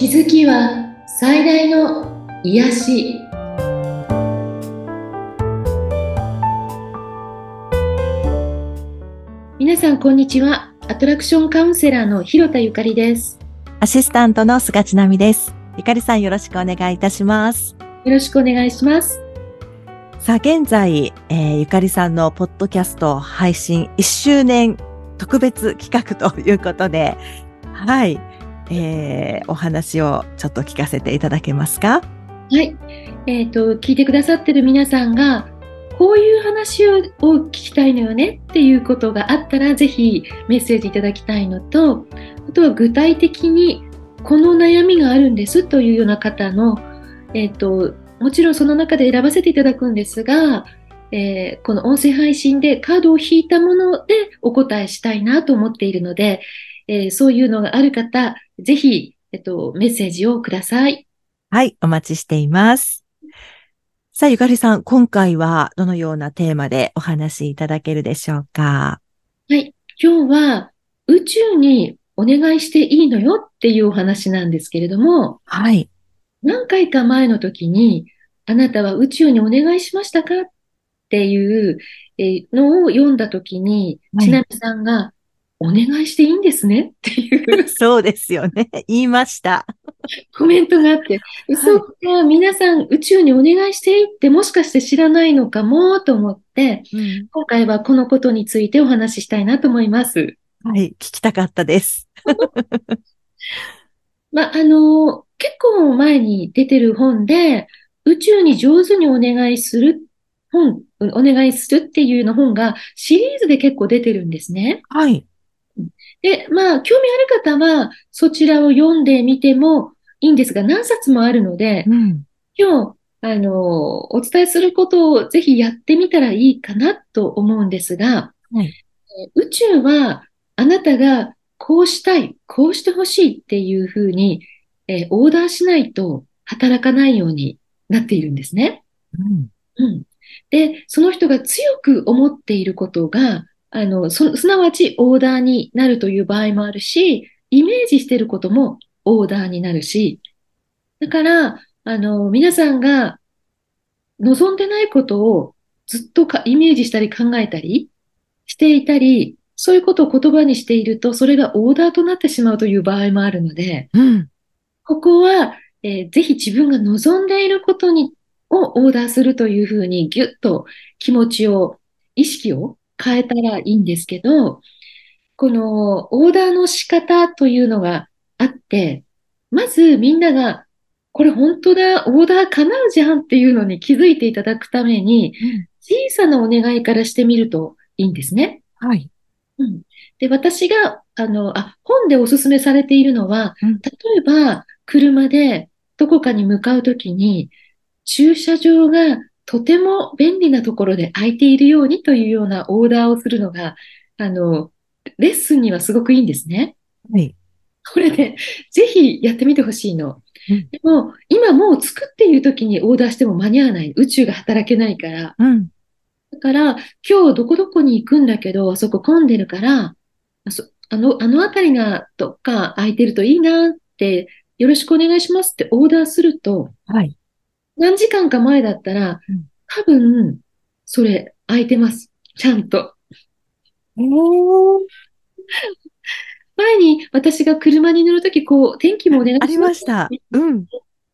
気づきは最大の癒し。皆さんこんにちは。アトラクションカウンセラーの広田ゆかりです。アシスタントの菅千奈美です。ゆかりさんよろしくお願いいたします。よろしくお願いします。さあ現在、えー、ゆかりさんのポッドキャスト配信1周年特別企画ということではいえー、お話をちょっと聞かせていただけますか？はい。え、ー、と、聞いてくださってる皆さんが、こういう話を聞きたいのよね？っていうことがあったら、ぜひメッセージいただきたいのと、あとは具体的にこの悩みがあるんですというような方の、えっ、ー、と、もちろんその中で選ばせていただくんですが、えー、この音声配信でカードを引いたものでお答えしたいなと思っているので、えー、そういうのがある方、ぜひ、えっと、メッセージをください。はい、お待ちしています。さあ、ゆかりさん、今回はどのようなテーマでお話しいただけるでしょうか？はい、今日は宇宙にお願いしていいのよっていうお話なんですけれども、はい。何回か前の時に、あなたは宇宙にお願いしましたか？っていうのを読んだ時に、ちなみさんが、お願いしていいんですねっていう。そうですよね。言いました。コメントがあって、そうか、皆さん宇宙にお願いしていいってもしかして知らないのかもと思って、うん、今回はこのことについてお話ししたいなと思います。はい、聞きたかったです。まあ、あの、結構前に出てる本で、宇宙に上手にお願いする本、お願いするっていうの本がシリーズで結構出てるんですね。はい。で、まあ、興味ある方は、そちらを読んでみてもいいんですが、何冊もあるので、うん、今日、あの、お伝えすることをぜひやってみたらいいかなと思うんですが、はい、宇宙はあなたがこうしたい、こうしてほしいっていうふうに、えー、オーダーしないと働かないようになっているんですね。うん、うん、で、その人が強く思っていることが、あの、すなわちオーダーになるという場合もあるし、イメージしてることもオーダーになるし、だから、あの、皆さんが望んでないことをずっとかイメージしたり考えたりしていたり、そういうことを言葉にしていると、それがオーダーとなってしまうという場合もあるので、うん、ここは、えー、ぜひ自分が望んでいることにをオーダーするというふうにぎゅっと気持ちを、意識を変えたらいいんですけど、このオーダーの仕方というのがあって、まずみんなが、これ本当だ、オーダー叶うじゃんっていうのに気づいていただくために、小さなお願いからしてみるといいんですね。はい。うん、で、私が、あの、あ、本でおすすめされているのは、例えば、車でどこかに向かうときに、駐車場がとても便利なところで空いているようにというようなオーダーをするのが、あの、レッスンにはすごくいいんですね。はい。これね、ぜひやってみてほしいの。うん、でも、今もう作っている時にオーダーしても間に合わない。宇宙が働けないから。うん、だから、今日どこどこに行くんだけど、あそこ混んでるから、あの、あの辺りがどっか空いてるといいなって、よろしくお願いしますってオーダーすると、はい。何時間か前だったら、多分、それ、空いてます。ちゃんと。前に私が車に乗るとき、こう、天気もお願いします。ありました。うん。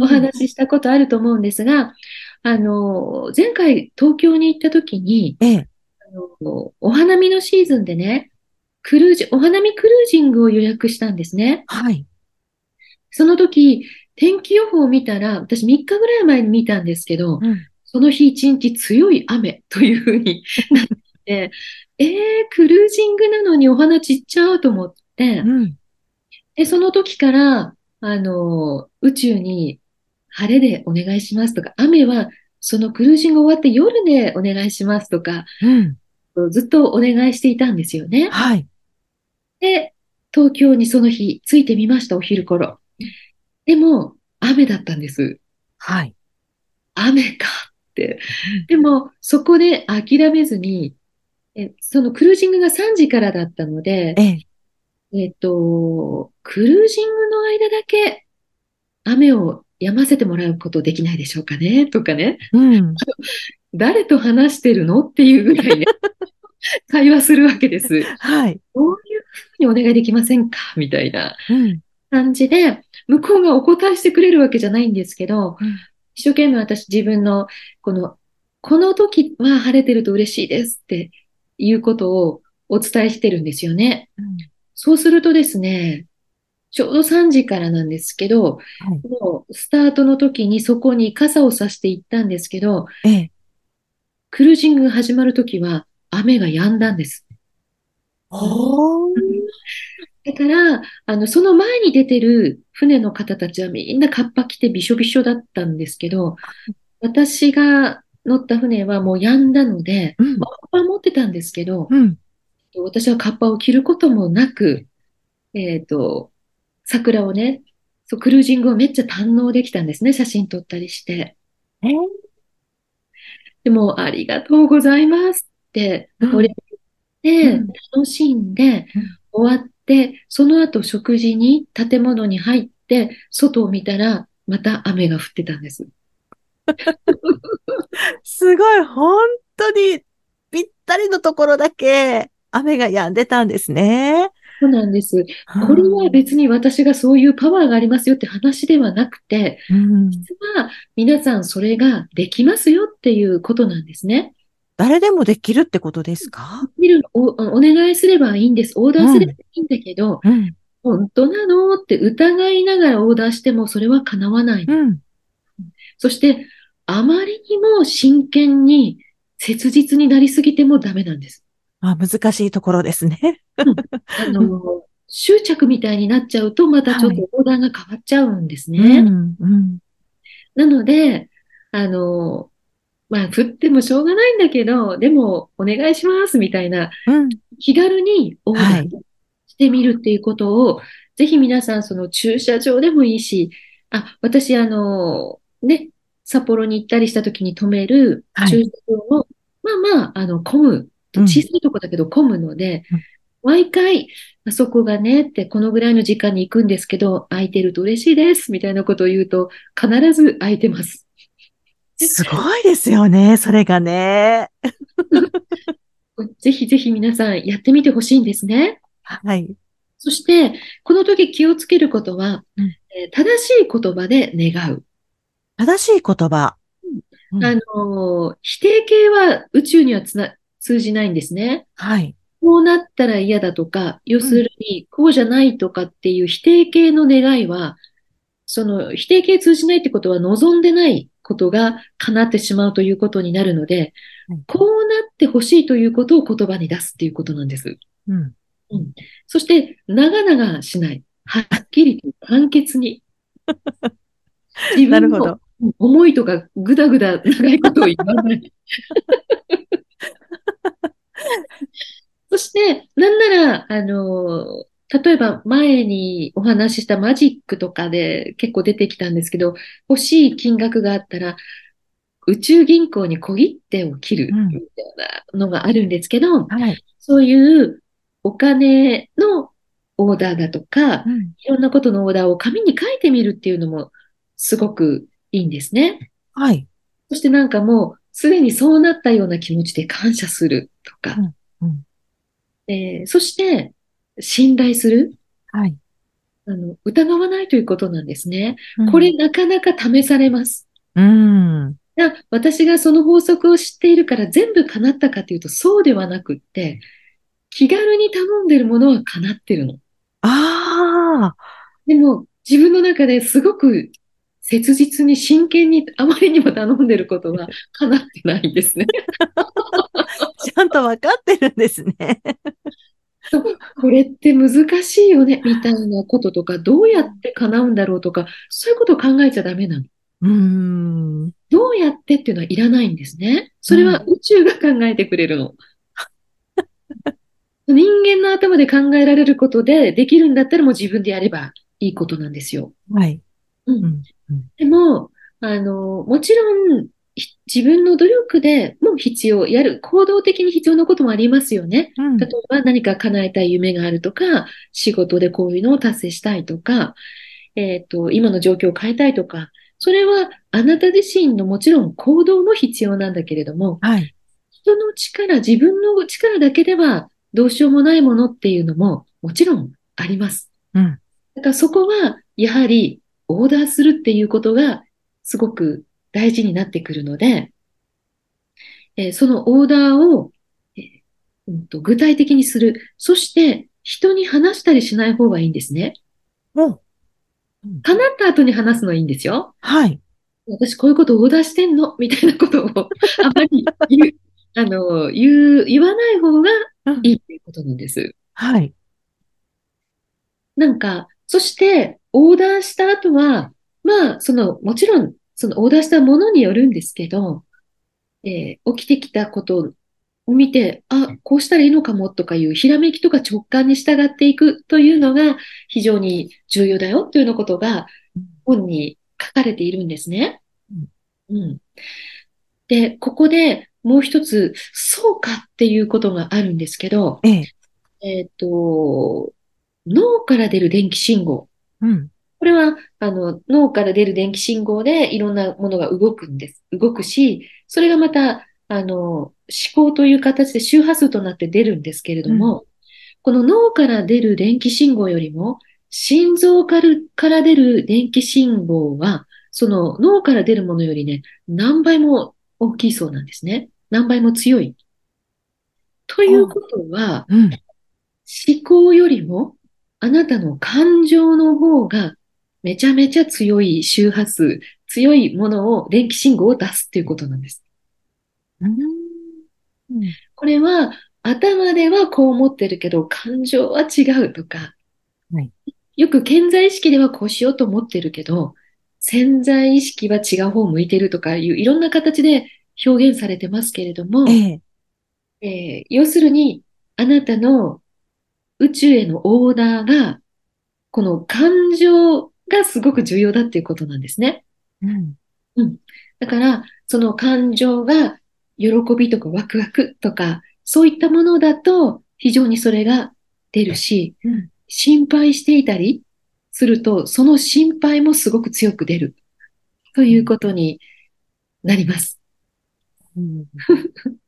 お話ししたことあると思うんですが、あの、前回東京に行ったときに、ええ、あの、お花見のシーズンでね、クルージ、お花見クルージングを予約したんですね。はい。その時、天気予報を見たら、私3日ぐらい前に見たんですけど、うん、その日一日強い雨というふうに なって、えー、クルージングなのにお花散っちゃうと思って、うん、で、その時から、あの、宇宙に晴れでお願いしますとか、雨はそのクルージング終わって夜でお願いしますとか、うん、ずっとお願いしていたんですよね。はい。で、東京にその日着いてみました、お昼頃。でも、雨だったんです。はい。雨かって。でも、そこで諦めずに、えそのクルージングが3時からだったので、えええっと、クルージングの間だけ雨を止ませてもらうことできないでしょうかね？とかね。うん。誰と話してるの？っていうぐらいね、会話するわけです。はい。どういうふうにお願いできませんか？みたいな感じで、向こうがお答えしてくれるわけじゃないんですけど、うん、一生懸命私自分の、この、この時は晴れてると嬉しいですっていうことをお伝えしてるんですよね。うん、そうするとですね、ちょうど3時からなんですけど、はい、もうスタートの時にそこに傘をさして行ったんですけど、ええ、クルージングが始まる時は雨が止んだんです。だから、あの、その前に出てる船の方たちはみんなカッパ着てびしょびしょだったんですけど、私が乗った船はもう止んだので、うん、カッパ持ってたんですけど、うん、私はカッパを着ることもなく、えっ、ー、と、桜をね、そう、クルージングをめっちゃ堪能できたんですね、写真撮ったりして。えー、でも、ありがとうございますって、お礼で、楽しんで、終わって、その後食事に建物に入って、外を見たら、また雨が降ってたんです。すごい、本当にぴったりのところだけ雨が止んでたんですね。そうなんです。これは別に私がそういうパワーがありますよって話ではなくて、うん、実は皆さんそれができますよっていうことなんですね。誰でもできるってことですか？おお願いすればいいんです。オーダーすればいいんだけど、うん、本当なのって疑いながらオーダーしてもそれは叶わない。うん、そして、あまりにも真剣に切実になりすぎてもダメなんです。あ難しいところですね。あの、執着みたいになっちゃうと、またちょっとオーダーが変わっちゃうんですね。はいうんうん、なので、あの、まあ、降ってもしょうがないんだけど、でも、お願いしますみたいな、うん、気軽にオーダーしてみるっていうことを、はい、ぜひ皆さん、その駐車場でもいいし、あ、私、あの、ね、札幌に行ったりした時に止める駐車場も、はい、まあまあ、あの、混む小さいとこだけど混むので、うん、毎回、あそこがねって、このぐらいの時間に行くんですけど、空いてると嬉しいです、みたいなことを言うと、必ず空いてます。すごいですよね、それがね。ぜひぜひ皆さんやってみてほしいんですね。はい。そして、この時気をつけることは、うん、正しい言葉で願う。正しい言葉。うん、あの、否定形は宇宙にはつな通じないんですね。はい。こうなったら嫌だとか、要するに、こうじゃないとかっていう否定形の願いは、その否定形通じないってことは望んでないことが叶ってしまうということになるので、こうなってほしいということを言葉に出すっていうことなんです。うん。うん、そして、長々しない。はっきりと簡潔に。自分の思いとかぐだぐだ長いことを言わない。そして、なんなら、あの、例えば前にお話ししたマジックとかで結構出てきたんですけど、欲しい金額があったら、宇宙銀行に小切手を切るみたいなのがあるんですけど、うんはい、そういうお金のオーダーだとか、うん、いろんなことのオーダーを紙に書いてみるっていうのもすごくいいんですね。はい。そしてなんかもうすでにそうなったような気持ちで感謝するとか、うん。うん、えー、そして信頼する？はい。あの、疑わないということなんですね。うん、これなかなか試されます。うん。私がその法則を知っているから全部叶ったかというとそうではなくって、気軽に頼んでるものは叶ってるの。ああ。でも自分の中ですごく切実に真剣にあまりにも頼んでることは 叶ってないんですね。ちゃんと分かってるんですね。これって難しいよね、みたいなこととか、どうやって叶うんだろうとか、そういうことを考えちゃダメなの。うんどうやってっていうのはいらないんですね。それは宇宙が考えてくれるの。人間の頭で考えられることでできるんだったらもう自分でやればいいことなんですよ。はい。うん。でも、あの、もちろん、自分の努力でも必要、やる、行動的に必要なこともありますよね。うん、例えば何か叶えたい夢があるとか、仕事でこういうのを達成したいとか、えっ、ー、と、今の状況を変えたいとか、それはあなた自身のもちろん行動も必要なんだけれども、はい、人の力、自分の力だけではどうしようもないものっていうのももちろんあります。うん。だからそこはやはりオーダーするっていうことがすごく大事になってくるので、えー、そのオーダーを、えーうんと、具体的にする。そして人に話したりしない方がいいんですね。うん。叶った後に話すのいいんですよ。はい。私こういうことをオーダーしてんの？みたいなことを あまり言う、あの、言う、言わない方がいいっていうことなんです。はい。なんか、そして、オーダーした後は、まあ、その、もちろん、そのオーダーしたものによるんですけど、えー、起きてきたことを見て、あ、こうしたらいいのかもとかいうひらめきとか直感に従っていくというのが非常に重要だよというようなことが本に書かれているんですね。うん。で、ここでもう一つ、そうかっていうことがあるんですけど、えええっ、と、脳から出る電気信号。うん。これは、あの、脳から出る電気信号でいろんなものが動くんです。動くし、それがまた、あの、思考という形で周波数となって出るんですけれども、うん、この脳から出る電気信号よりも、心臓から出る電気信号は、その脳から出るものよりね、何倍も大きいそうなんですね。何倍も強い。ということは、うん、思考よりも、あなたの感情の方がめちゃめちゃ強い周波数、強いものを、電気信号を出すっていうことなんです。うん、これは、頭ではこう思ってるけど、感情は違うとか、はい、よく健在意識ではこうしようと思ってるけど、潜在意識は違う方向いてるとかいういろんな形で表現されてますけれども、ええ。えー、要するに、あなたの宇宙へのオーダーが、この感情がすごく重要だっていうことなんですね。うん。うん。だから、その感情が喜びとかワクワクとか、そういったものだと非常にそれが出るし、うん、心配していたりすると、その心配もすごく強く出るということになります。うん、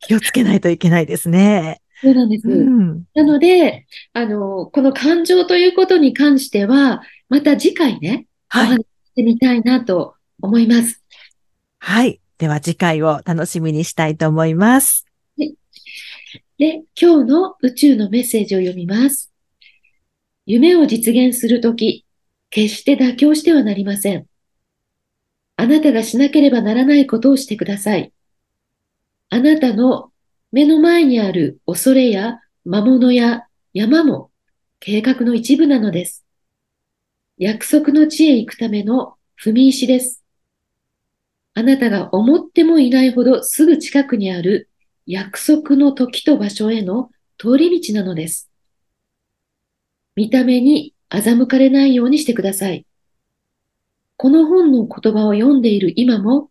気をつけないといけないですね。そうなんです。うん、なので、あの、この感情ということに関しては、また次回ね、はい、お話してみたいなと思います。はい。では次回を楽しみにしたいと思います。で、今日の宇宙のメッセージを読みます。夢を実現するとき、決して妥協してはなりません。あなたがしなければならないことをしてください。あなたの目の前にある恐れや魔物や山も計画の一部なのです。約束の地へ行くための踏み石です。あなたが思ってもいないほどすぐ近くにある約束の時と場所への通り道なのです。見た目に欺かれないようにしてください。この本の言葉を読んでいる今も、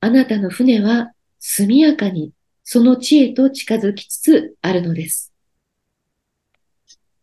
あなたの船は速やかにその知恵と近づきつつあるのです。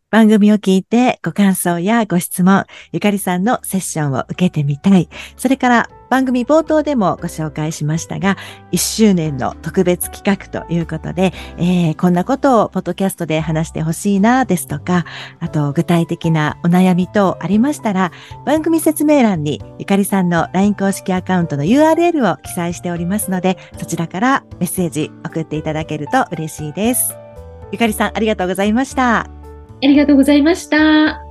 番組を聞いてご感想やご質問、ゆかりさんのセッションを受けてみたい。それから番組冒頭でもご紹介しましたが、1周年の特別企画ということで、えー、こんなことをポッドキャストで話してほしいなですとか、あと具体的なお悩み等ありましたら、番組説明欄にゆかりさんの LINE 公式アカウントの URL を記載しておりますので、そちらからメッセージ送っていただけると嬉しいです。ゆかりさん、ありがとうございました。ありがとうございました。